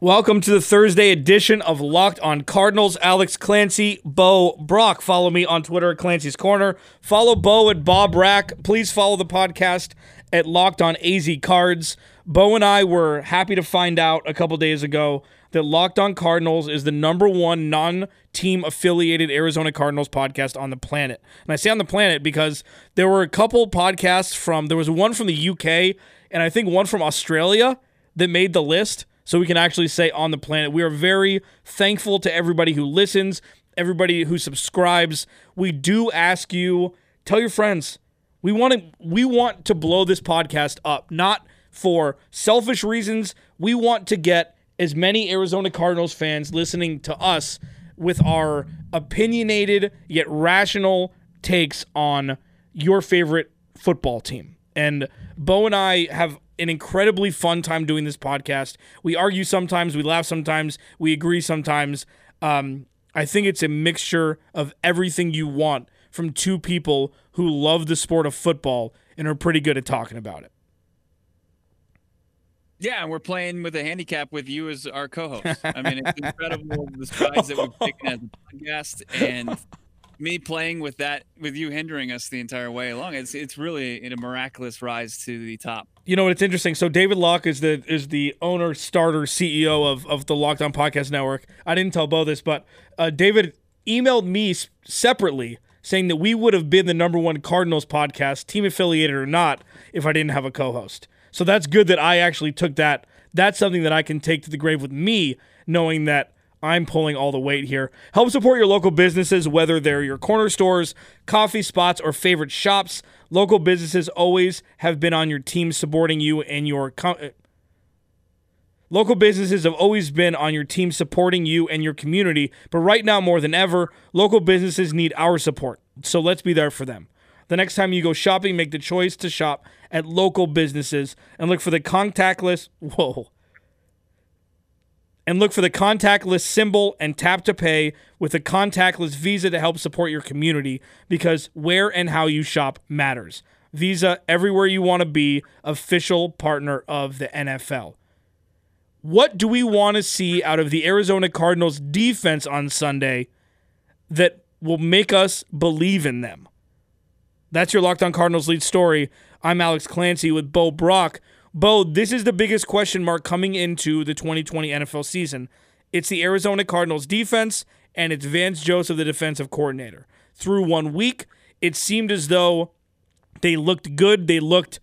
Welcome to the Thursday edition of Locked on Cardinals. Alex Clancy, Bo Brock. Follow me on Twitter at Clancy's Corner. Follow Bo at Bob Rack. Please follow the podcast at Locked on AZ Cards. Bo and I were happy to find out a couple days ago that Locked on Cardinals is the number one non team affiliated Arizona Cardinals podcast on the planet. And I say on the planet because there were a couple podcasts from, there was one from the UK and I think one from Australia that made the list so we can actually say on the planet. We are very thankful to everybody who listens, everybody who subscribes. We do ask you tell your friends. We want to we want to blow this podcast up, not for selfish reasons. We want to get as many Arizona Cardinals fans listening to us with our opinionated yet rational takes on your favorite football team. And Bo and I have an incredibly fun time doing this podcast. We argue sometimes, we laugh sometimes, we agree sometimes. Um, I think it's a mixture of everything you want from two people who love the sport of football and are pretty good at talking about it. Yeah, and we're playing with a handicap with you as our co-host. I mean, it's incredible the strides that we've taken as a podcast, and me playing with that with you hindering us the entire way along. It's it's really in a miraculous rise to the top you know what it's interesting. So David Locke is the is the owner, starter, CEO of of the Locked On Podcast Network. I didn't tell Bo this, but uh, David emailed me separately saying that we would have been the number one Cardinals podcast, team affiliated or not, if I didn't have a co-host. So that's good that I actually took that. That's something that I can take to the grave with me, knowing that I'm pulling all the weight here. Help support your local businesses, whether they're your corner stores, coffee spots, or favorite shops. Local businesses always have been on your team supporting you and your. Com- Local businesses have always been on your team supporting you and your community, but right now more than ever, local businesses need our support. So let's be there for them. The next time you go shopping, make the choice to shop at local businesses and look for the contactless. Whoa and look for the contactless symbol and tap to pay with a contactless Visa to help support your community because where and how you shop matters. Visa, everywhere you want to be, official partner of the NFL. What do we want to see out of the Arizona Cardinals defense on Sunday that will make us believe in them? That's your Locked On Cardinals lead story. I'm Alex Clancy with Bo Brock. Bo, this is the biggest question mark coming into the 2020 NFL season. It's the Arizona Cardinals defense and it's Vance Joseph, the defensive coordinator. Through one week, it seemed as though they looked good. They looked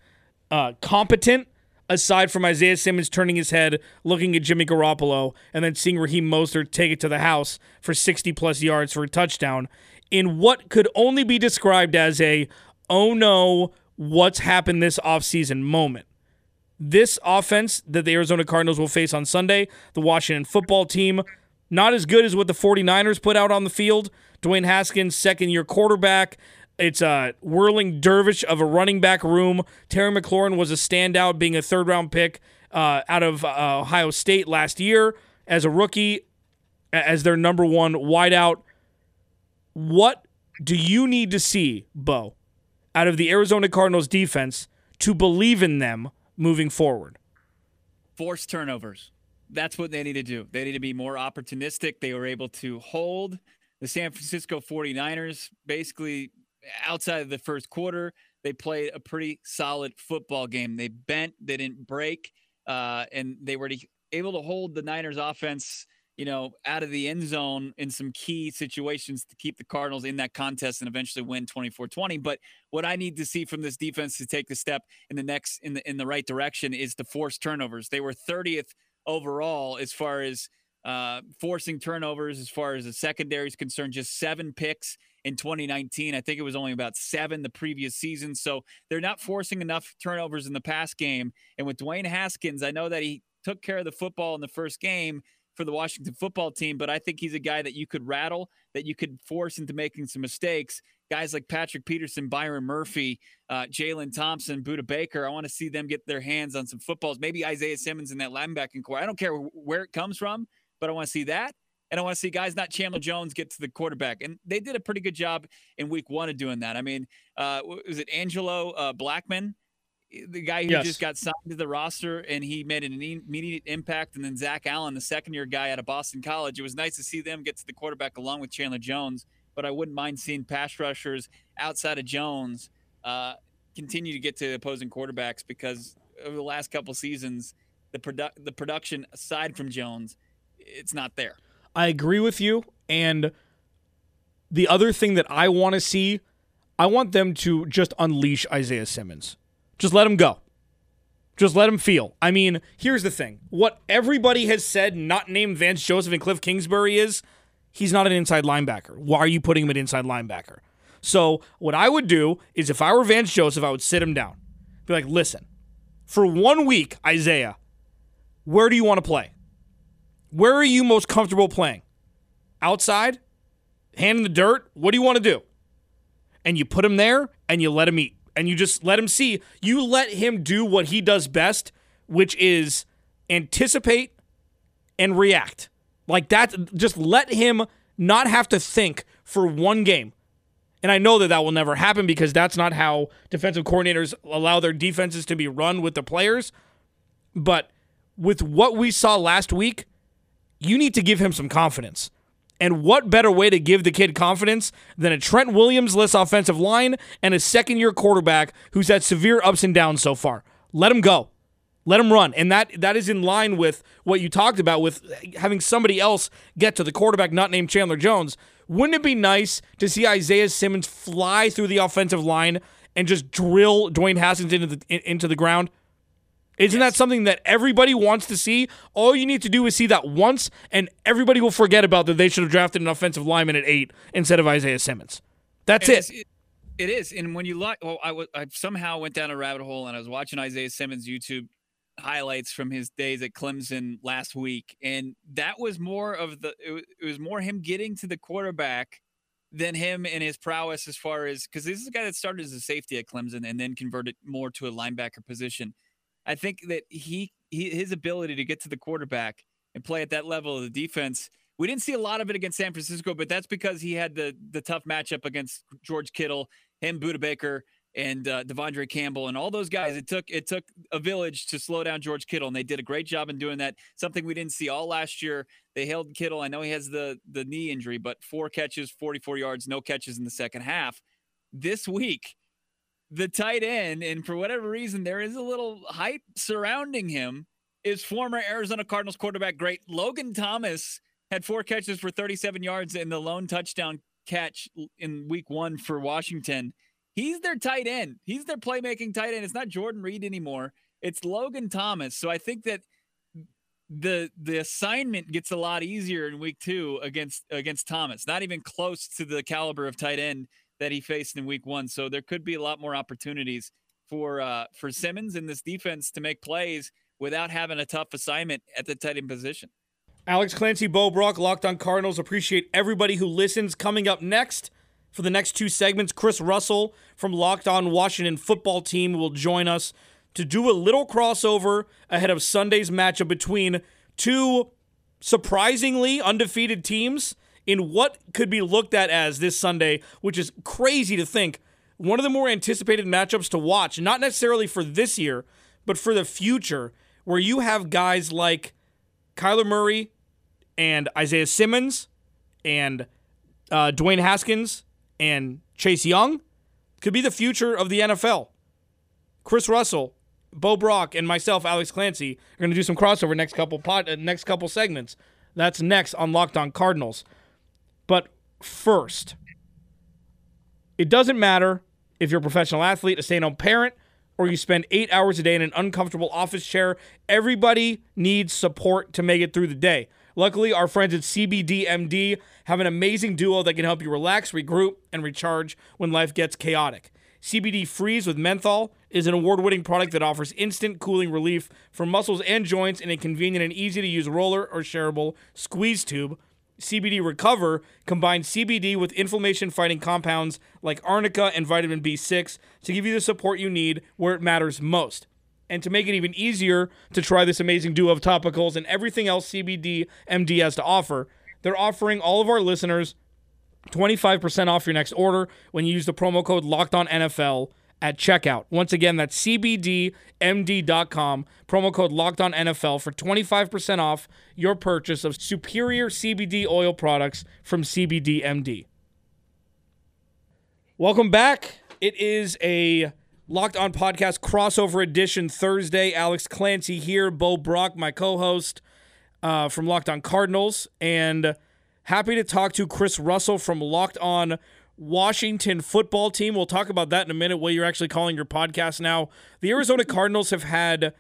uh, competent, aside from Isaiah Simmons turning his head, looking at Jimmy Garoppolo, and then seeing Raheem Mostert take it to the house for 60 plus yards for a touchdown in what could only be described as a, oh no, what's happened this offseason moment this offense that the Arizona Cardinals will face on Sunday, the Washington football team, not as good as what the 49ers put out on the field. Dwayne Haskins, second year quarterback. It's a whirling dervish of a running back room. Terry McLaurin was a standout, being a third round pick uh, out of uh, Ohio State last year as a rookie, as their number one wideout. What do you need to see, Bo, out of the Arizona Cardinals defense to believe in them moving forward? Force turnovers. That's what they need to do. They need to be more opportunistic. They were able to hold the San Francisco 49ers basically outside of the first quarter. They played a pretty solid football game. They bent, they didn't break, uh, and they were able to hold the Niners offense you know, out of the end zone in some key situations to keep the Cardinals in that contest and eventually win 24-20. But what I need to see from this defense to take the step in the next in the in the right direction is to force turnovers. They were 30th overall as far as uh, forcing turnovers, as far as the secondary is concerned, just seven picks in 2019. I think it was only about seven the previous season. So they're not forcing enough turnovers in the pass game. And with Dwayne Haskins, I know that he took care of the football in the first game for the Washington football team, but I think he's a guy that you could rattle, that you could force into making some mistakes. Guys like Patrick Peterson, Byron Murphy, uh, Jalen Thompson, Budda Baker, I want to see them get their hands on some footballs. Maybe Isaiah Simmons in that linebacking corps. I don't care where it comes from, but I want to see that. And I want to see guys, not Chandler Jones, get to the quarterback. And they did a pretty good job in week one of doing that. I mean, uh, was it Angelo uh, Blackman? The guy who Yes. just got signed to the roster and he made an immediate impact. And then Zach Allen, the second year guy out of Boston College. It was nice to see them get to the quarterback along with Chandler Jones. But I wouldn't mind seeing pass rushers outside of Jones uh, continue to get to opposing quarterbacks because over the last couple seasons, the produ- the production aside from Jones, it's not there. I agree with you. And the other thing that I want to see, I want them to just unleash Isaiah Simmons. Just let him go. Just let him feel. I mean, here's the thing. What everybody has said, not named Vance Joseph and Cliff Kingsbury, is he's not an inside linebacker. Why are you putting him at inside linebacker? So, what I would do is if I were Vance Joseph, I would sit him down. Be like, listen, for one week, Isaiah, where do you want to play? Where are you most comfortable playing? Outside? Hand in the dirt? What do you want to do? And you put him there and you let him eat. And you just let him see. You let him do what he does best, which is anticipate and react. Like that, just let him not have to think for one game. And I know that that will never happen because that's not how defensive coordinators allow their defenses to be run with the players. But with what we saw last week, you need to give him some confidence. And what better way to give the kid confidence than a Trent Williams less offensive line and a second year quarterback who's had severe ups and downs so far? Let him go. Let him run. And that that is in line with what you talked about with having somebody else get to the quarterback not named Chandler Jones. Wouldn't it be nice to see Isaiah Simmons fly through the offensive line and just drill Dwayne Haskins into the into the ground? Isn't that something that everybody wants to see? All you need to do is see that once, and everybody will forget about that they should have drafted an offensive lineman at eight instead of Isaiah Simmons. That's And it. it's- and when you like, well, I wa- I somehow went down a rabbit hole and I was watching Isaiah Simmons YouTube highlights from his days at Clemson last week, and that was more of the it was, it was more him getting to the quarterback than him and his prowess as far as because this is a guy that started as a safety at Clemson and then converted more to a linebacker position. I think that he, he his ability to get to the quarterback and play at that level of the defense. We didn't see a lot of it against San Francisco, but that's because he had the the tough matchup against George Kittle, him, Budda Baker, and uh, De'Vondre Campbell, and all those guys. It took it took a village to slow down George Kittle, and they did a great job in doing that. Something we didn't see all last year. They held Kittle. I know he has the the knee injury, but four catches, 44 yards, no catches in the second half. This week, the tight end, and for whatever reason, there is a little hype surrounding him, is former Arizona Cardinals quarterback great Logan Thomas had four catches for 37 yards in the lone touchdown catch in week one for Washington. He's their tight end. He's their playmaking tight end. It's not Jordan Reed anymore. It's Logan Thomas. So I think that the the assignment gets a lot easier in week two against against Thomas. Not even close to the caliber of tight end that he faced in week one. So there could be a lot more opportunities for uh, for Simmons in this defense to make plays without having a tough assignment at the tight end position. Alex Clancy, Bo Brock, Locked on Cardinals. Appreciate everybody who listens. Coming up next for the next two segments, Chris Russell from Locked on Washington Football Team will join us to do a little crossover ahead of Sunday's matchup between two surprisingly undefeated teams in what could be looked at as this Sunday, which is crazy to think. One of the more anticipated matchups to watch, not necessarily for this year, but for the future, where you have guys like Kyler Murray and Isaiah Simmons and uh, Dwayne Haskins and Chase Young could be the future of the NFL. Chris Russell, Bo Brock, and myself, Alex Clancy, are going to do some crossover next couple uh, next couple segments. That's next on Locked On Cardinals. But first, it doesn't matter if you're a professional athlete, a stay-at-home parent, or you spend eight hours a day in an uncomfortable office chair. Everybody needs support to make it through the day. Luckily, our friends at CBDMD have an amazing duo that can help you relax, regroup, and recharge when life gets chaotic. CBD Freeze with menthol is an award winning product that offers instant cooling relief for muscles and joints in a convenient and easy to use roller or shareable squeeze tube. CBD Recover combines CBD with inflammation fighting compounds like arnica and vitamin B6 to give you the support you need where it matters most. And to make it even easier to try this amazing duo of topicals and everything else CBD MD has to offer, they're offering all of our listeners 25% off your next order when you use the promo code Locked On NFL at checkout. Once again, that's CBDMD.com. Promo code Locked On NFL for 25% off your purchase of superior CBD oil products from CBDMD. Welcome back. It is a Locked On Podcast crossover edition Thursday. Alex Clancy here, Bo Brock, my co host uh, from Locked On Cardinals, and happy to talk to Chris Russell from Locked On Washington football team. We'll talk about that in a minute, what you're actually calling your podcast now. The Arizona Cardinals have had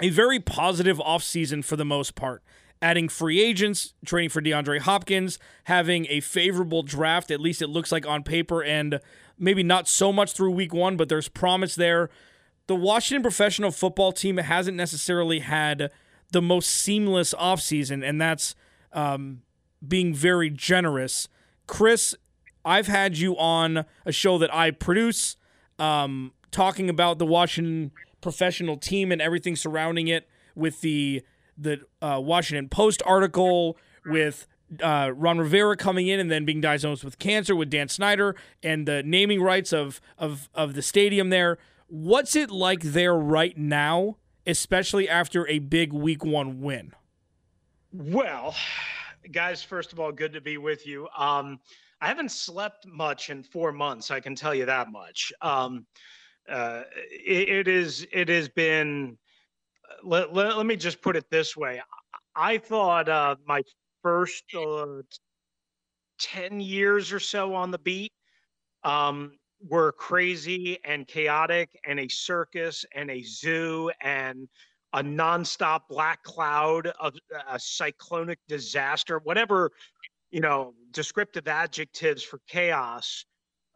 a very positive offseason for the most part. Adding free agents, trading for DeAndre Hopkins, having a favorable draft, at least it looks like on paper, and maybe not so much through week one, but there's promise there. The Washington professional football team hasn't necessarily had the most seamless offseason, and that's um, being very generous. Chris, I've had you on a show that I produce, um, talking about the Washington professional team and everything surrounding it, with the the uh, Washington Post article, with uh, Ron Rivera coming in and then being diagnosed with cancer with Dan Snyder and the naming rights of of of the stadium there. What's it like there right now, especially after a big Week One win? Well, guys, first of all, good to be with you. Um, I haven't slept much in four months. I can tell you that much. Um, uh, it, it is. It has been. Let, let, let, me just put it this way. I thought uh, my first uh, ten years or so on the beat um, were crazy and chaotic, and a circus and a zoo and a nonstop black cloud of a cyclonic disaster, whatever you know, descriptive adjectives for chaos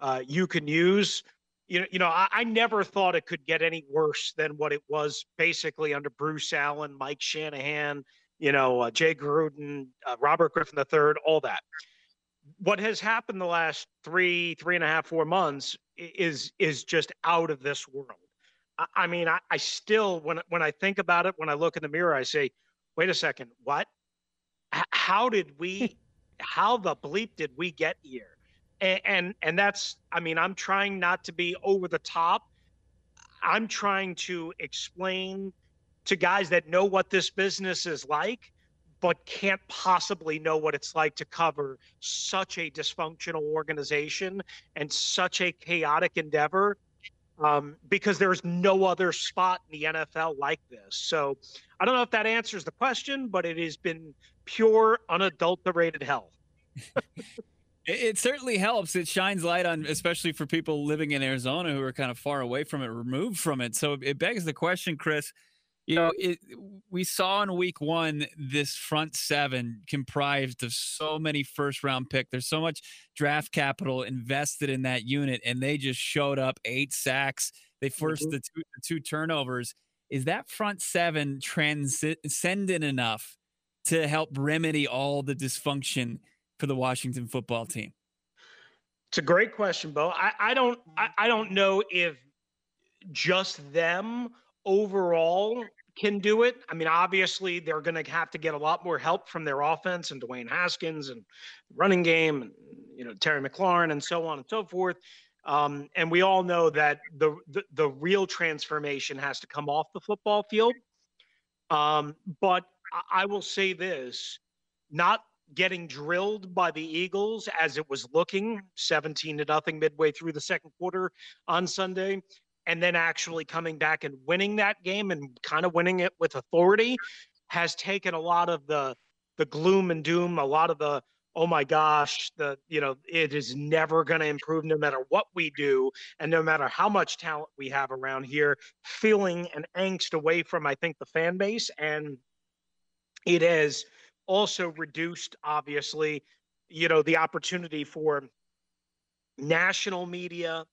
uh, you can use. You know, you know, I, I, never thought it could get any worse than what it was basically under Bruce Allen, Mike Shanahan, you know, uh, Jay Gruden, uh, Robert Griffin III, all that. What has happened the last three, three and a half, four months is is just out of this world. I, I mean, I, I still when when I think about it, when I look in the mirror, I say, "Wait a second, what? H- how did we how the bleep did we get here? And, and and that's I mean, I'm trying not to be over the top. I'm trying to explain to guys that know what this business is like, but can't possibly know what it's like to cover such a dysfunctional organization and such a chaotic endeavor um, because there's no other spot in the NFL like this. So I don't know if that answers the question, but it has been pure, unadulterated hell. it, certainly helps. It shines light on, especially for people living in Arizona who are kind of far away from it, removed from it. So it begs the question, Chris. You know, it, we saw in week one this front seven comprised of so many first round pick. There's so much draft capital invested in that unit, and they just showed up eight sacks. They forced mm-hmm. the, two, the two turnovers. Is that front seven transcendent enough to help remedy all the dysfunction for the Washington football team? It's a great question, Bo. I, I don't I, I don't know if just them overall can do it. I mean, obviously they're going to have to get a lot more help from their offense and Dwayne Haskins and running game and you know Terry McLaurin and so on and so forth. Um, and we all know that the, the, the real transformation has to come off the football field. Um, but I will say this not getting drilled by the Eagles as it was looking 17 to nothing midway through the second quarter on Sunday, and then actually coming back and winning that game and kind of winning it with authority has taken a lot of the the gloom and doom, a lot of the oh my gosh, the you know, it is never going to improve no matter what we do and no matter how much talent we have around here, feeling and angst away from I think the fan base and it has also reduced, obviously, you know, the opportunity for national media,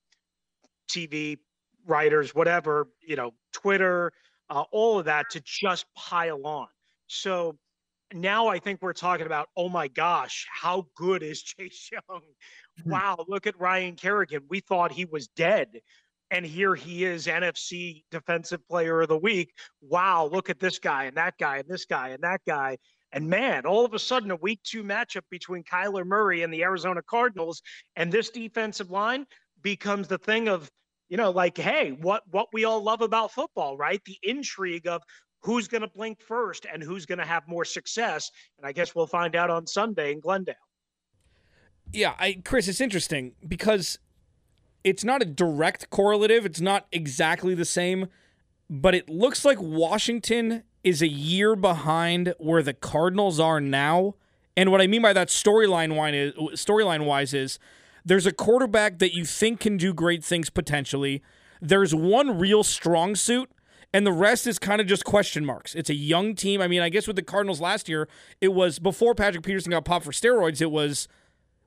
TV, writers, whatever, you know, Twitter, uh, all of that to just pile on. So now I think we're talking about, oh my gosh, how good is Chase Young? Hmm. Wow, look at Ryan Kerrigan. We thought he was dead. And here he is, NFC Defensive Player of the Week. Wow, look at this guy and that guy and this guy and that guy. And man, all of a sudden, a week two matchup between Kyler Murray and the Arizona Cardinals, and this defensive line becomes the thing of, you know, like, hey, what what we all love about football, right? The intrigue of who's going to blink first and who's going to have more success. And I guess we'll find out on Sunday in Glendale. Yeah, I Chris, it's interesting because it's not a direct correlative. It's not exactly the same, but it looks like Washington is a year behind where the Cardinals are now. And what I mean by that storyline is storyline wise is there's a quarterback that you think can do great things potentially. There's one real strong suit and the rest is kind of just question marks. It's a young team. I mean, I guess with the Cardinals last year, it was before Patrick Peterson got popped for steroids, it was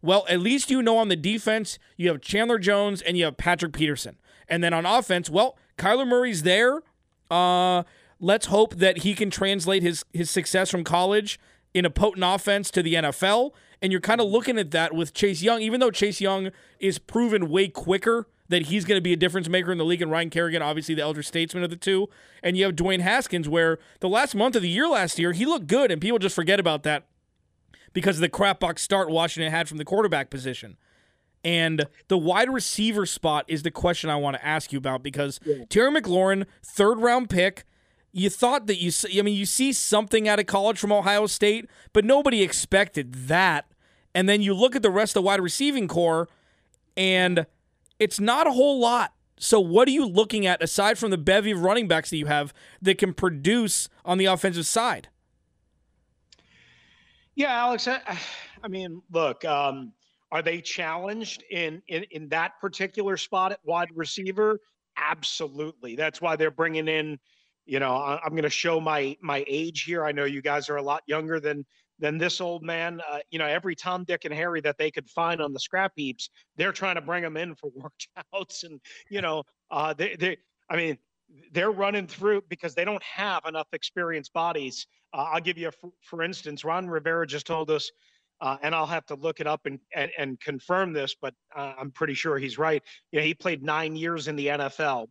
well, at least you know on the defense, you have Chandler Jones and you have Patrick Peterson. And then on offense, well, Kyler Murray's there. Uh, let's hope that he can translate his his success from college in a potent offense to the NFL. And you're kind of looking at that with Chase Young, even though Chase Young is proven way quicker that he's going to be a difference maker in the league. And Ryan Kerrigan, obviously the elder statesman of the two. And you have Dwayne Haskins, where the last month of the year last year, he looked good, and people just forget about that because of the crapbox start Washington had from the quarterback position. And the wide receiver spot is the question I want to ask you about because yeah. Terry McLaurin, third round pick, you thought that you, I mean, you see something out of college from Ohio State, but nobody expected that. And then you look at the rest of the wide receiving corps, and it's not a whole lot. So, what are you looking at aside from the bevy of running backs that you have that can produce on the offensive side? Yeah, Alex. I, I mean, look, um, are they challenged in, in in that particular spot at wide receiver? Absolutely. That's why they're bringing in. You know, I'm going to show my my age here. I know you guys are a lot younger than than this old man. Uh, you know, every Tom, Dick, and Harry that they could find on the scrap heaps, they're trying to bring them in for workouts. And you know, uh, they, they, I mean, they're running through because they don't have enough experienced bodies. Uh, I'll give you a, for, for, instance, Ron Rivera just told us, uh, and I'll have to look it up and and, and confirm this, but uh, I'm pretty sure he's right. You know, he played nine years in the NFL,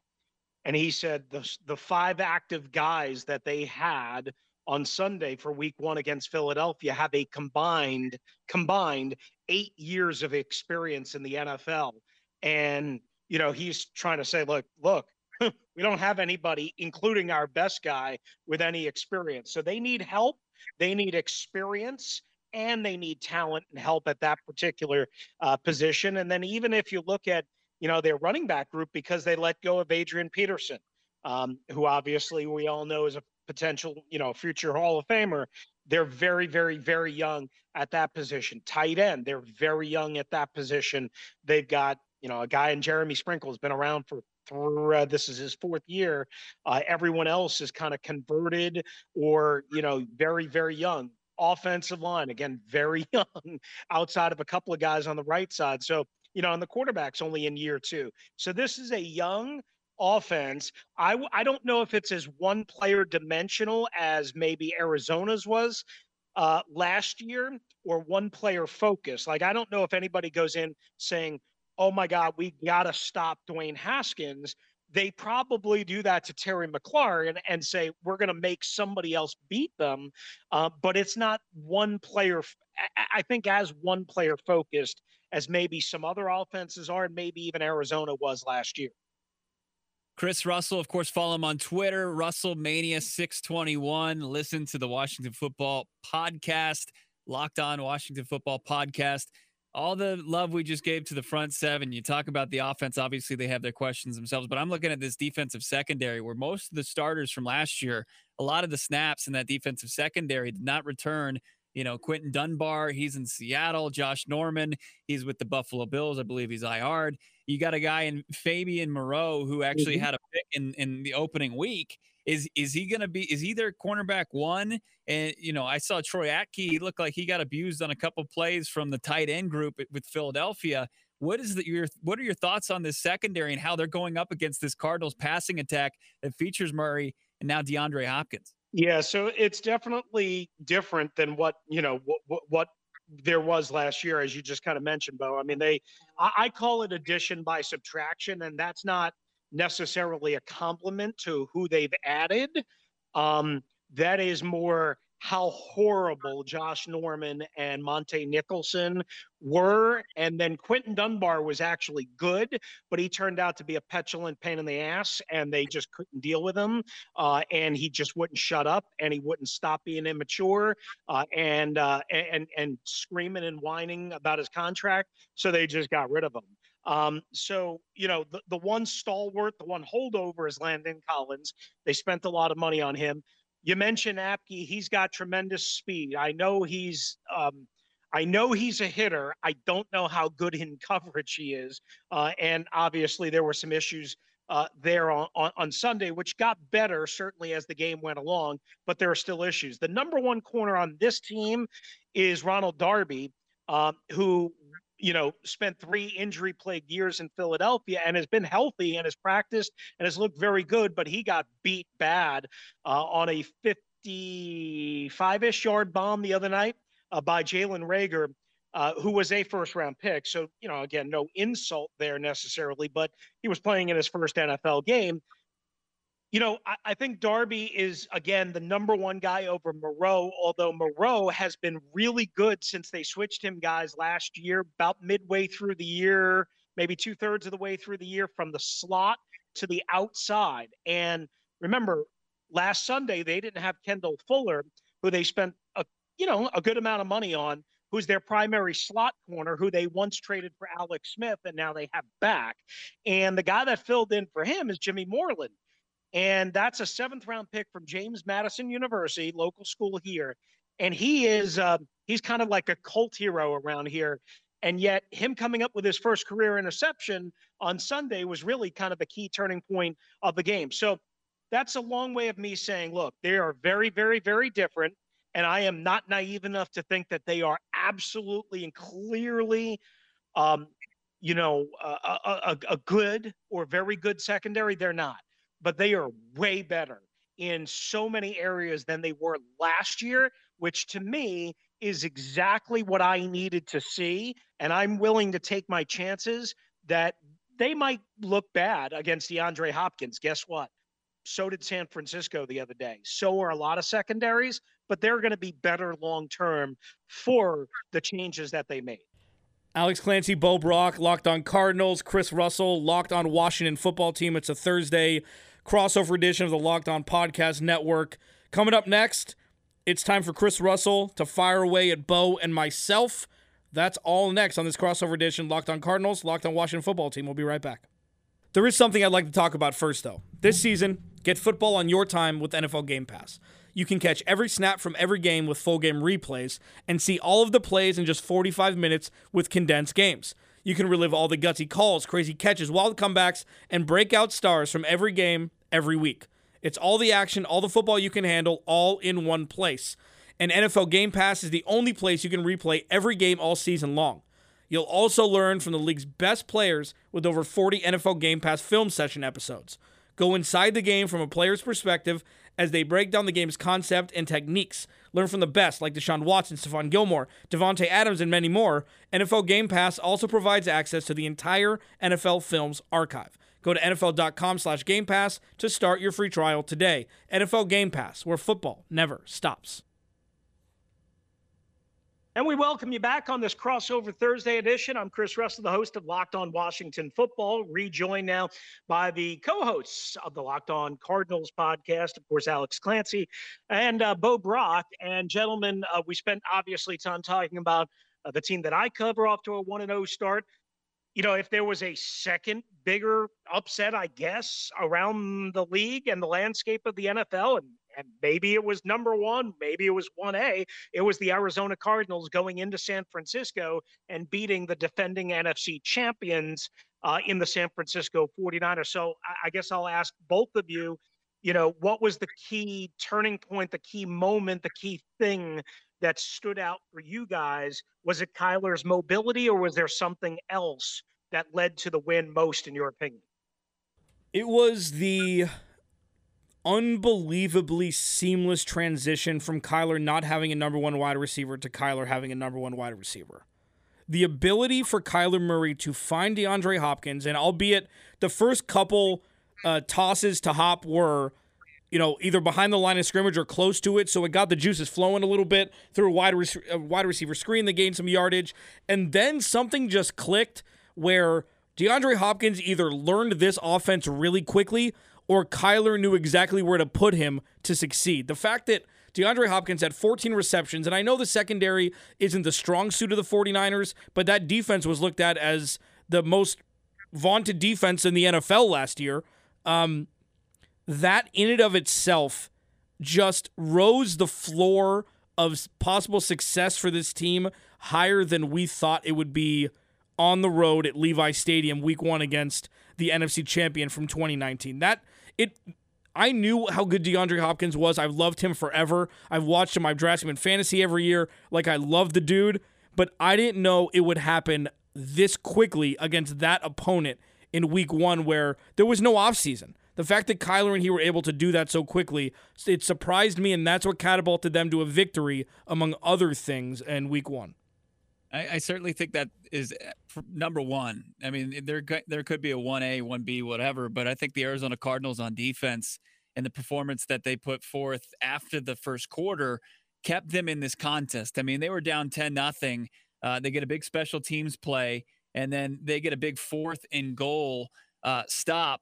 and he said the the five active guys that they had on Sunday for week one against Philadelphia have a combined combined eight years of experience in the NFL. And, you know, he's trying to say, look, look, we don't have anybody, including our best guy, with any experience. So they need help, they need experience, and they need talent and help at that particular uh, position. And then even if you look at, you know, their running back group, because they let go of Adrian Peterson, um, who obviously we all know is a potential, you know, future Hall of Famer. They're very, very, very young at that position. Tight end, they're very young at that position. They've got, you know, a guy in Jeremy Sprinkle has been around for uh, this is his fourth year. Uh, everyone else is kind of converted or, you know, very, very young. Offensive line, again, very young outside of a couple of guys on the right side. So, you know, and the quarterback's only in year two. So this is a young, offense. I, I don't know if it's as one player dimensional as maybe Arizona's was uh, last year or one player focus. Like, I don't know if anybody goes in saying, oh my God, we got to stop Dwayne Haskins. They probably do that to Terry McLaurin and say, we're going to make somebody else beat them. Uh, but it's not one player. I think as one player focused as maybe some other offenses are, and maybe even Arizona was last year. Chris Russell, of course, follow him on Twitter, Russell Mania 621. Listen to the Washington Football Podcast, Locked On Washington Football Podcast. All the love we just gave to the front seven. You talk about the offense. Obviously, they have their questions themselves, but I'm looking at this defensive secondary where most of the starters from last year, a lot of the snaps in that defensive secondary did not return you know, Quinton Dunbar, he's in Seattle. Josh Norman, he's with the Buffalo Bills. I believe he's IR'd. You got a guy in Fabian Moreau who actually mm-hmm. had a pick in, in the opening week. Is is he going to be? Is he their cornerback one? And you know, I saw Troy Apke. He looked like he got abused on a couple plays from the tight end group with Philadelphia. What is the, your what are your thoughts on this secondary and how they're going up against this Cardinals passing attack that features Murray and now DeAndre Hopkins? Yeah, so it's definitely different than what you know what, what there was last year, as you just kind of mentioned, Bo. I mean, they I, I call it addition by subtraction, and that's not necessarily a compliment to who they've added. Um, that is more how horrible Josh Norman and Montae Nicholson were. And then Quinton Dunbar was actually good, but he turned out to be a petulant pain in the ass, and they just couldn't deal with him. Uh, and he just wouldn't shut up, and he wouldn't stop being immature uh, and uh, and and screaming and whining about his contract. So they just got rid of him. Um, so, you know, the, the one stalwart, the one holdover is Landon Collins. They spent a lot of money on him. You mentioned Apke. He's got tremendous speed. I know he's um, I know he's a hitter. I don't know how good in coverage he is. Uh, and obviously, there were some issues uh, there on, on, on, Sunday, which got better certainly as the game went along, but there are still issues. The number one corner on this team is Ronald Darby, um, who you know, spent three injury plagued years in Philadelphia and has been healthy and has practiced and has looked very good, but he got beat bad uh, on a 55 ish yard bomb the other night uh, by Jalen Reagor. Uh, who was a first round pick. So, you know, again, no insult there necessarily, but he was playing in his first NFL game. You know, I, I, think Darby is again the number one guy over Moreau, although Moreau has been really good since they switched him guys last year, about midway through the year, maybe two thirds of the way through the year from the slot to the outside. And remember, last Sunday they didn't have Kendall Fuller, who they spent a you know a good amount of money on, who's their primary slot corner, who they once traded for Alex Smith and now they have back. And the guy that filled in for him is Jimmy Moreland and that's a seventh round pick from James Madison University, local school here. And he is uh, he's kind of like a cult hero around here. And yet, him coming up with his first career interception on Sunday was really kind of the key turning point of the game. So that's a long way of me saying, look, they are very, very, very different. And I am not naive enough to think that they are absolutely and clearly, um, you know, a, a, a good or very good secondary. They're not but they are way better in so many areas than they were last year, which to me is exactly what I needed to see. And I'm willing to take my chances that they might look bad against DeAndre Hopkins. Guess what? So did San Francisco the other day. So are a lot of secondaries, but they're going to be better long term for the changes that they made. Alex Clancy, Bo Brock, Locked on Cardinals, Chris Russell, Locked on Washington football team. It's a Thursday crossover edition of the Locked On Podcast Network. Coming up next, it's time for Chris Russell to fire away at Bo and myself. That's all next on this crossover edition. Locked on Cardinals, Locked on Washington football team. We'll be right back. There is something I'd like to talk about first, though. This season, get football on your time with NFL Game Pass. You can catch every snap from every game with full game replays and see all of the plays in just 45 minutes with condensed games. You can relive all the gutsy calls, crazy catches, wild comebacks, and breakout stars from every game every week. It's all the action, all the football you can handle, all in one place. And NFL Game Pass is the only place you can replay every game all season long. You'll also learn from the league's best players with over 40 NFL Game Pass film session episodes. Go inside the game from a player's perspective as they break down the game's concept and techniques. Learn from the best like Deshaun Watson, Stephon Gilmore, Davante Adams, and many more. NFL Game Pass also provides access to the entire NFL Films archive. Go to NFL.com slash Game Pass to start your free trial today. NFL Game Pass, where football never stops. And we welcome you back on this crossover Thursday edition. I'm Chris Russell, the host of Locked On Washington Football, rejoined now by the co hosts of the Locked On Cardinals podcast, of course, Alex Clancy and uh, Bo Brock. And, gentlemen, uh, we spent obviously time talking about uh, the team that I cover off to a 1 0 start. You know, if there was a second bigger upset, I guess, around the league and the landscape of the NFL, and and maybe it was number one, maybe it was 1A. It was the Arizona Cardinals going into San Francisco and beating the defending NFC champions uh, in the San Francisco 49ers. So I, I guess I'll ask both of you, you know, what was the key turning point, the key moment, the key thing that stood out for you guys? Was it Kyler's mobility or was there something else that led to the win most, in your opinion? It was the unbelievably seamless transition from Kyler not having a number one wide receiver to Kyler having a number one wide receiver. The ability for Kyler Murray to find DeAndre Hopkins, and albeit the first couple uh, tosses to Hop were, you know, either behind the line of scrimmage or close to it. So it got the juices flowing a little bit through a wide, a wide receiver screen that gained some yardage. And then something just clicked where DeAndre Hopkins either learned this offense really quickly or Kyler knew exactly where to put him to succeed. The fact that DeAndre Hopkins had 14 receptions, and I know the secondary isn't the strong suit of the 49ers, but that defense was looked at as the most vaunted defense in the NFL last year. Um, that in and of itself just rose the floor of possible success for this team higher than we thought it would be on the road at Levi Stadium week 1 against the NFC champion from 2019. That it I knew how good DeAndre Hopkins was. I've loved him forever. I've watched him. I've drafted him in fantasy every year. Like I love the dude, but I didn't know it would happen this quickly against that opponent in week 1 where there was no offseason. The fact that Kyler and he were able to do that so quickly, it surprised me, and that's what catapulted them to a victory, among other things, in week one. I, I certainly think that is eh, number one. I mean, there there could be a one A, one B, whatever, but I think the Arizona Cardinals on defense and the performance that they put forth after the first quarter kept them in this contest. I mean, they were down ten nothing. Uh, they get a big special teams play, and then they get a big fourth and goal uh, stop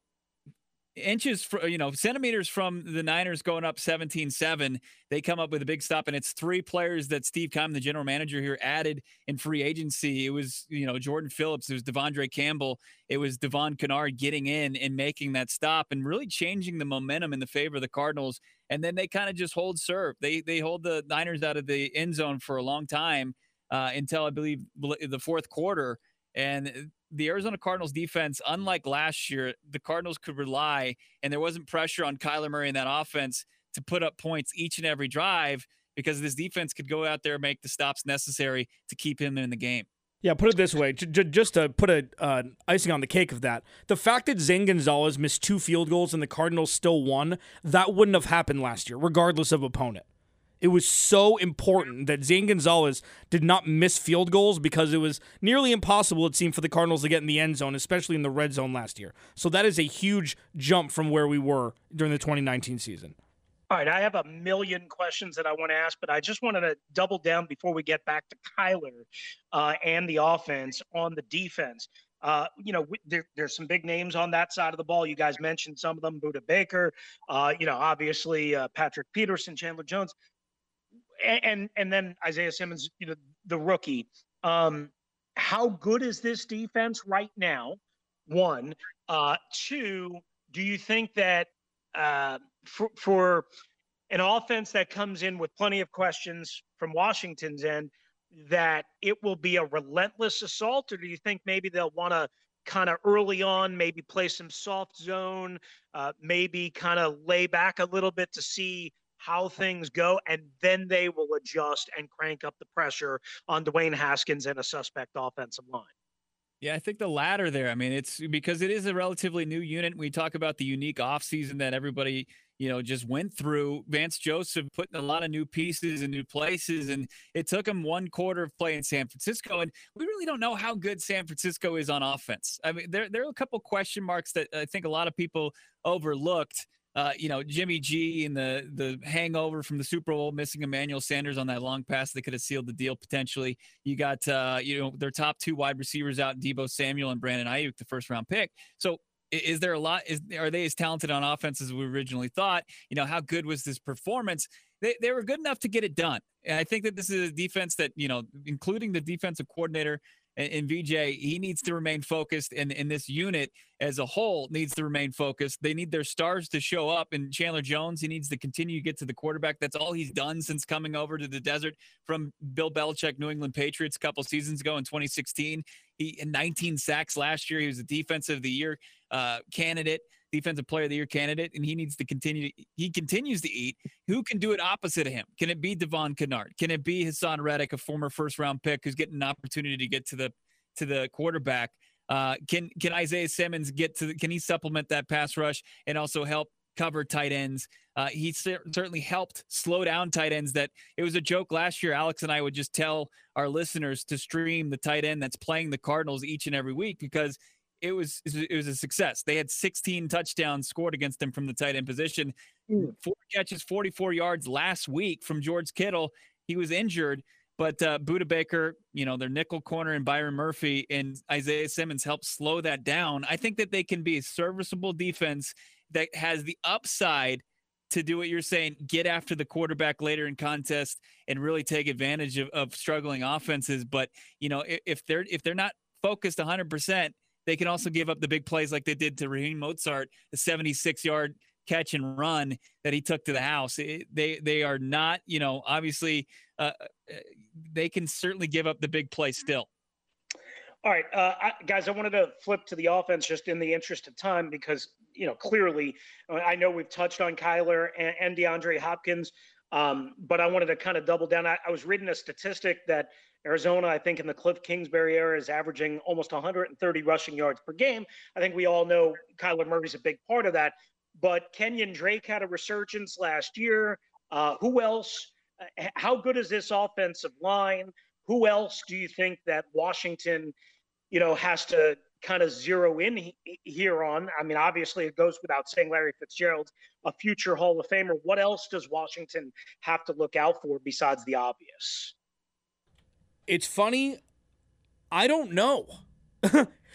inches, for, you know, centimeters from the Niners going up 17 7. They come up with a big stop, and it's three players that Steve Keim, the general manager here, added in free agency. It was, you know, Jordan Phillips, it was De'Vondre Campbell, it was Devon Kennard getting in and making that stop and really changing the momentum in the favor of the Cardinals. And then they kind of just hold serve. They, they hold the Niners out of the end zone for a long time uh, until I believe the fourth quarter. And the Arizona Cardinals defense, unlike last year, the Cardinals could rely, and there wasn't pressure on Kyler Murray in that offense to put up points each and every drive because this defense could go out there and make the stops necessary to keep him in the game. Yeah, put it this way, j- just to put a uh, icing on the cake of that, the fact that Zane Gonzalez missed two field goals and the Cardinals still won, that wouldn't have happened last year, regardless of opponent. It was so important that Zane Gonzalez did not miss field goals because it was nearly impossible, it seemed, for the Cardinals to get in the end zone, especially in the red zone last year. So that is a huge jump from where we were during the 2019 season. All right, I have a million questions that I want to ask, but I just wanted to double down before we get back to Kyler uh, and the offense on the defense. Uh, you know, there, there's some big names on that side of the ball. You guys mentioned some of them, Budda Baker, uh, you know, obviously uh, Patrick Peterson, Chandler Jones and and then Isaiah Simmons, you know, the rookie. Um, how good is this defense right now? One, uh, two. Do you think that uh, for, for an offense that comes in with plenty of questions from Washington's end, that it will be a relentless assault, or do you think maybe they'll want to kind of early on maybe play some soft zone, uh, maybe kind of lay back a little bit to see how things go, and then they will adjust and crank up the pressure on Dwayne Haskins and a suspect offensive line. Yeah, I think the latter there. I mean, it's because it is a relatively new unit. We talk about the unique offseason that everybody, you know, just went through. Vance Joseph putting a lot of new pieces in new places, and it took him one quarter of play in San Francisco. And we really don't know how good San Francisco is on offense. I mean, there, there are a couple question marks that I think a lot of people overlooked uh, you know, Jimmy G and the the hangover from the Super Bowl, missing Emmanuel Sanders on that long pass that could have sealed the deal potentially. You got uh, you know their top two wide receivers out, Deebo Samuel and Brandon Aiyuk, the first round pick. So is there a lot? Is are they as talented on offense as we originally thought? You know, how good was this performance? They they were good enough to get it done. And I think that this is a defense that you know, including the defensive coordinator and, VJ, he needs to remain focused, and, and this unit as a whole needs to remain focused. They need their stars to show up, and Chandler Jones, he needs to continue to get to the quarterback. That's all he's done since coming over to the desert from Bill Belichick, New England Patriots, a couple seasons ago in 2016. He in 19 sacks last year. He was a defensive of the year uh, candidate defensive player of the year candidate, and he needs to continue. He continues to eat. Who can do it opposite of him? Can it be Devon Kennard? Can it be Haason Reddick, a former first round pick who's getting an opportunity to get to the to the quarterback? Uh, can can Isaiah Simmons get to? The, can he supplement that pass rush and also help cover tight ends? Uh, he cer- certainly helped slow down tight ends. That it was a joke last year. Alex and I would just tell our listeners to stream the tight end that's playing the Cardinals each and every week because it was it was a success. They had 16 touchdowns scored against them from the tight end position. mm. four catches, 44 yards last week from George Kittle. He was injured, but uh, Budda Baker, you know, their nickel corner and Byron Murphy and Isaiah Simmons help slow that down. I think that they can be a serviceable defense that has the upside to do what you're saying, get after the quarterback later in contest and really take advantage of, of struggling offenses. But you know, if, if they're if they're not focused 100 percent they can also give up the big plays like they did to Raheem Mostert, the 76 yard catch and run that he took to the house. It, they they are not, you know, obviously uh, uh, they can certainly give up the big play still. All right, uh, I, guys, I wanted to flip to the offense just in the interest of time because you know clearly I know we've touched on Kyler and, and DeAndre Hopkins, um, but I wanted to kind of double down. I, I was reading a statistic that Arizona, I think in the Cliff Kingsbury era, is averaging almost 130 rushing yards per game. I think we all know Kyler Murray's a big part of that. But Kenyon Drake had a resurgence last year. Uh, who else? Uh, how good is this offensive line? Who else do you think that Washington, you know, has to kind of zero in he, here on? I mean, obviously, it goes without saying Larry Fitzgerald, a future Hall of Famer. What else does Washington have to look out for besides the obvious? It's funny. I don't know.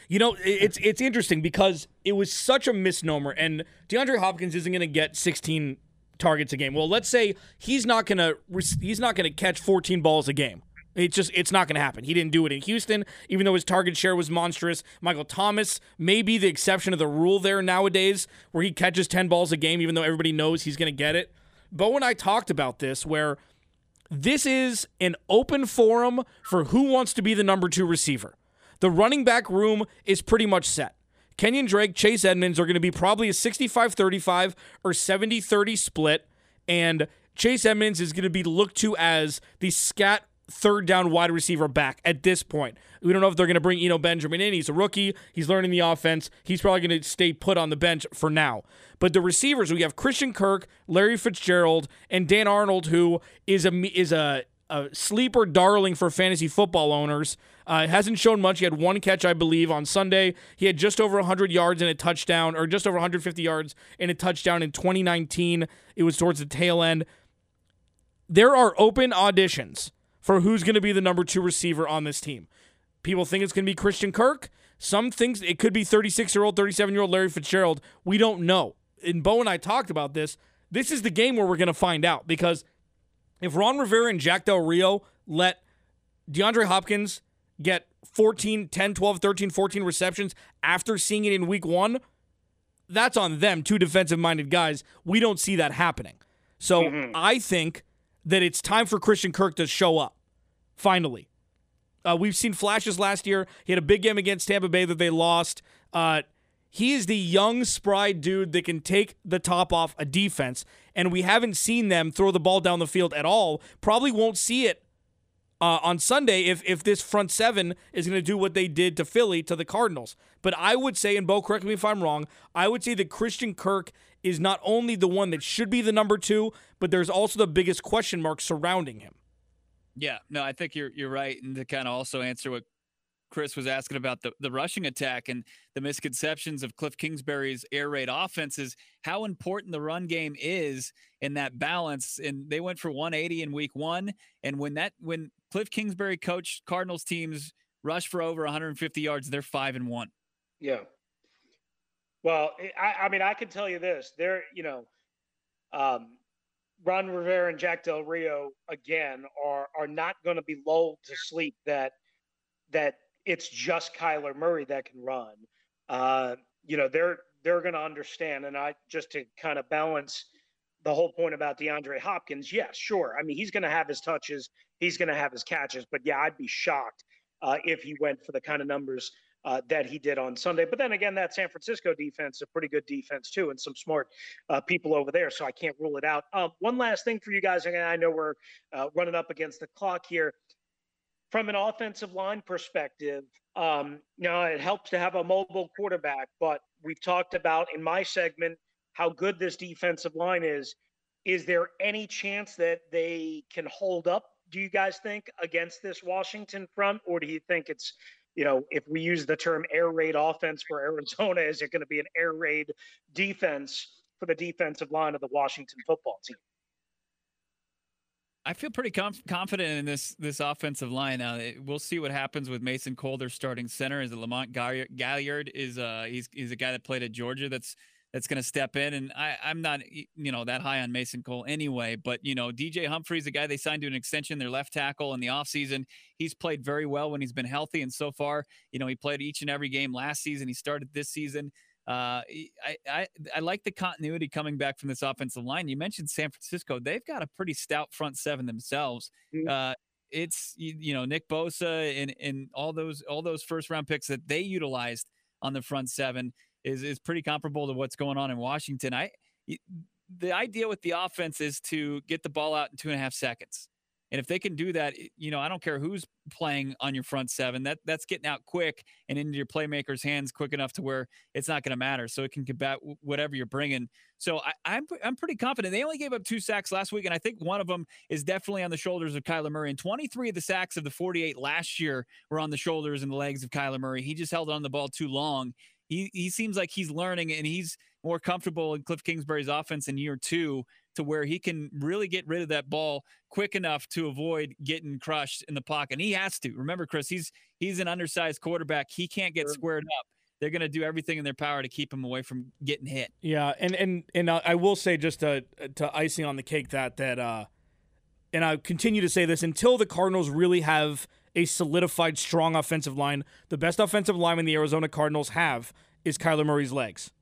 you know, it's it's interesting because it was such a misnomer, and DeAndre Hopkins isn't going to get 16 targets a game. Well, let's say he's not going to he's not going to catch 14 balls a game. It's just it's not going to happen. He didn't do it in Houston, even though his target share was monstrous. Michael Thomas may be the exception of the rule there nowadays, where he catches 10 balls a game, even though everybody knows he's going to get it. But and I talked about this, where this is an open forum for who wants to be the number two receiver. The running back room is pretty much set. Kenyon Drake, Chase Edmonds are going to be probably a 65 35 or 70 30 split. And Chase Edmonds is going to be looked to as the scat third down wide receiver back at this point. We don't know if they're going to bring Eno Benjamin in. He's a rookie. He's learning the offense. He's probably going to stay put on the bench for now. But the receivers, we have Christian Kirk, Larry Fitzgerald, and Dan Arnold, who is a is a, a sleeper darling for fantasy football owners. Uh, hasn't shown much. He had one catch, I believe, on Sunday. He had just over 100 yards and a touchdown, or just over 150 yards and a touchdown in 2019. It was towards the tail end. There are open auditions for who's going to be the number two receiver on this team. People think it's going to be Christian Kirk. Some things it could be 36 year old, 37 year old Larry Fitzgerald. We don't know. And Bo and I talked about this. This is the game where we're going to find out because if Ron Rivera and Jack Del Rio let DeAndre Hopkins get 14, 10, 12, 13, 14 receptions after seeing it in week one, that's on them, two defensive minded guys. We don't see that happening. So mm-hmm. I think that it's time for Christian Kirk to show up finally. Uh, we've seen flashes last year. He had a big game against Tampa Bay that they lost. Uh, he is the young, spry dude that can take the top off a defense, and we haven't seen them throw the ball down the field at all. Probably won't see it uh, on Sunday if if this front seven is going to do what they did to Philly to the Cardinals. But I would say, and Bo, correct me if I'm wrong, I would say that Christian Kirk is not only the one that should be the number two, but there's also the biggest question mark surrounding him. Yeah, no, I think you're you're right, and to kind of also answer what Chris was asking about the, the rushing attack and the misconceptions of Cliff Kingsbury's air raid offenses, how important the run game is in that balance. And they went for 180 in week one. And when that when Cliff Kingsbury coached Cardinals teams rush for over 150 yards, they're five and one. Yeah. Well, I, I mean, I can tell you this: they're you know, um, Ron Rivera and Jack Del Rio again are are not going to be lulled to sleep that that it's just Kyler Murray that can run. Uh, you know, they're they're going to understand, and I just to kind of balance the whole point about DeAndre Hopkins. Yes, yeah, sure. I mean, he's going to have his touches, he's going to have his catches, but yeah, I'd be shocked uh, if he went for the kind of numbers uh, that he did on Sunday. But then again, that San Francisco defense, a pretty good defense too, and some smart uh, people over there. So I can't rule it out. Um, one last thing for you guys, and I know we're uh, running up against the clock here. From an offensive line perspective, um, you know, it helps to have a mobile quarterback, but we've talked about in my segment how good this defensive line is. Is there any chance that they can hold up do you guys think against this Washington front, or do you think it's you know, if we use the term air raid offense for Arizona, is it going to be an air raid defense for the defensive line of the Washington football team. I feel pretty conf- confident in this this offensive line. Now we'll see what happens with Mason Cole, starting center. Is it Lamont Gaillard Is uh he's he's a guy that played at Georgia. That's that's going to step in. And I I'm not you know that high on Mason Cole anyway. But you know DJ Humphries, the guy they signed to an extension, their left tackle in the offseason. He's played very well when he's been healthy. And so far, you know he played each and every game last season. He started this season. Uh, I, I I like the continuity coming back from this offensive line. You mentioned San Francisco; they've got a pretty stout front seven themselves. Mm-hmm. Uh, it's you, you, know Nick Bosa and and all those all those first round picks that they utilized on the front seven is is pretty comparable to what's going on in Washington. I the idea with the offense is to get the ball out in two and a half seconds. And if they can do that, you know, I don't care who's playing on your front seven. That that's getting out quick and into your playmakers' hands quick enough to where it's not going to matter. So it can combat whatever you're bringing. So I, am I'm, I'm pretty confident. They only gave up two sacks last week, and I think one of them is definitely on the shoulders of Kyler Murray. And 23 of the sacks of the 48 last year were on the shoulders and the legs of Kyler Murray. He just held on the ball too long. He he seems like he's learning and he's more comfortable in Cliff Kingsbury's offense in year two to where he can really get rid of that ball quick enough to avoid getting crushed in the pocket. And he has to. Remember, Chris, he's he's an undersized quarterback. He can't get sure. squared up. They're going to do everything in their power to keep him away from getting hit. Yeah, and and and I will say just to to icing on the cake that that uh and I continue to say this until the Cardinals really have a solidified strong offensive line, the best offensive lineman the Arizona Cardinals have is Kyler Murray's legs.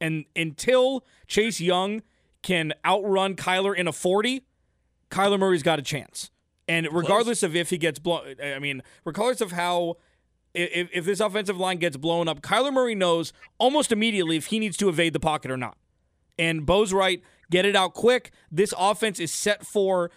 And until Chase Young can outrun Kyler in a 40, Kyler Murray's got a chance. And regardless Close. of if he gets blown, I mean, regardless of how, if, if this offensive line gets blown up, Kyler Murray knows almost immediately if he needs to evade the pocket or not. And Bo's right, get it out quick. This offense is set for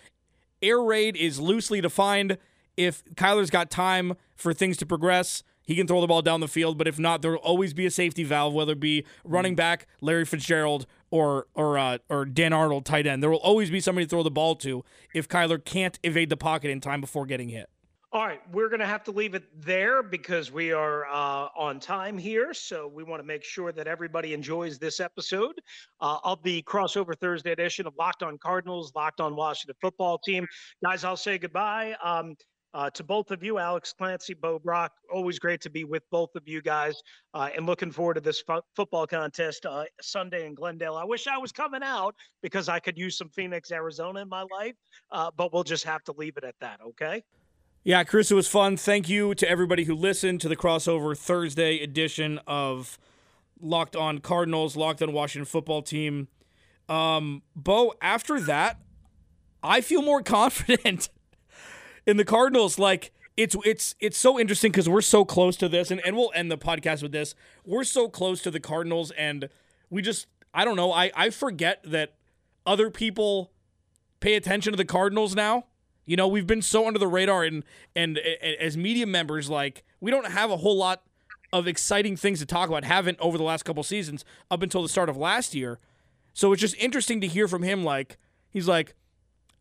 air raid is loosely defined. If Kyler's got time for things to progress, he can throw the ball down the field, but if not, there'll always be a safety valve, whether it be running mm. back Larry Fitzgerald or or uh, or Dan Arnold tight end. There will always be somebody to throw the ball to if Kyler can't evade the pocket in time before getting hit. All right, we're going to have to leave it there because we are uh, on time here. So we want to make sure that everybody enjoys this episode uh, of the crossover Thursday edition of Locked On Cardinals, Locked On Washington Football Team. Guys, I'll say goodbye. Um, uh, to both of you, Alex Clancy, Bo Brock, always great to be with both of you guys, uh, and looking forward to this fo- football contest uh, Sunday in Glendale. I wish I was coming out because I could use some Phoenix, Arizona in my life, uh, but we'll just have to leave it at that. Okay. Yeah, Chris, it was fun. Thank you to everybody who listened to the crossover Thursday edition of Locked On Cardinals, Locked On Washington Football Team. Um, Bo, after that, I feel more confident in the Cardinals, like it's it's it's so interesting because we're so close to this, and, and we'll end the podcast with this. We're so close to the Cardinals, and we just I don't know. I, I forget that other people pay attention to the Cardinals now. You know, we've been so under the radar, and and, and as media members, like we don't have a whole lot of exciting things to talk about. Haven't over the last couple seasons up until the start of last year. So it's just interesting to hear from him. Like he's like,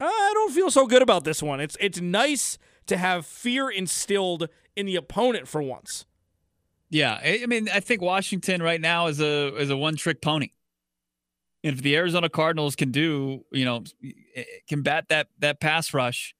I don't feel so good about this one. It's it's nice to have fear instilled in the opponent for once. Yeah, I mean, I think Washington right now is a is a one trick pony. And If the Arizona Cardinals can do, you know, eh, eh, combat that that pass rush,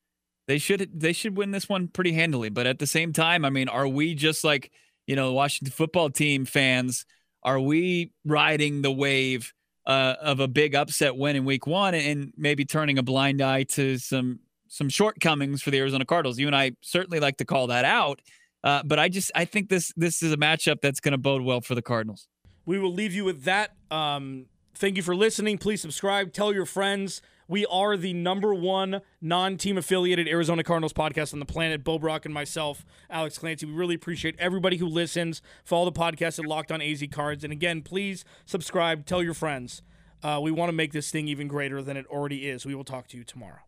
they should they should win this one pretty handily. But at the same time, I mean, are we just like you know Washington football team fans? Are we riding the wave? Uh, of a big upset win in week one and maybe turning a blind eye to some some shortcomings for the Arizona Cardinals. You and I certainly like to call that out, uh, but I just I think this this is a matchup that's going to bode well for the Cardinals. We will leave you with that. Um, thank you for listening. Please subscribe. Tell your friends. We are the number one non team affiliated Arizona Cardinals podcast on the planet. Bo Brock and myself, Alex Clancy. We really appreciate everybody who listens. Follow the podcast at Locked on AZ Cards. And again, please subscribe. Tell your friends. Uh, we want to make this thing even greater than it already is. We will talk to you tomorrow.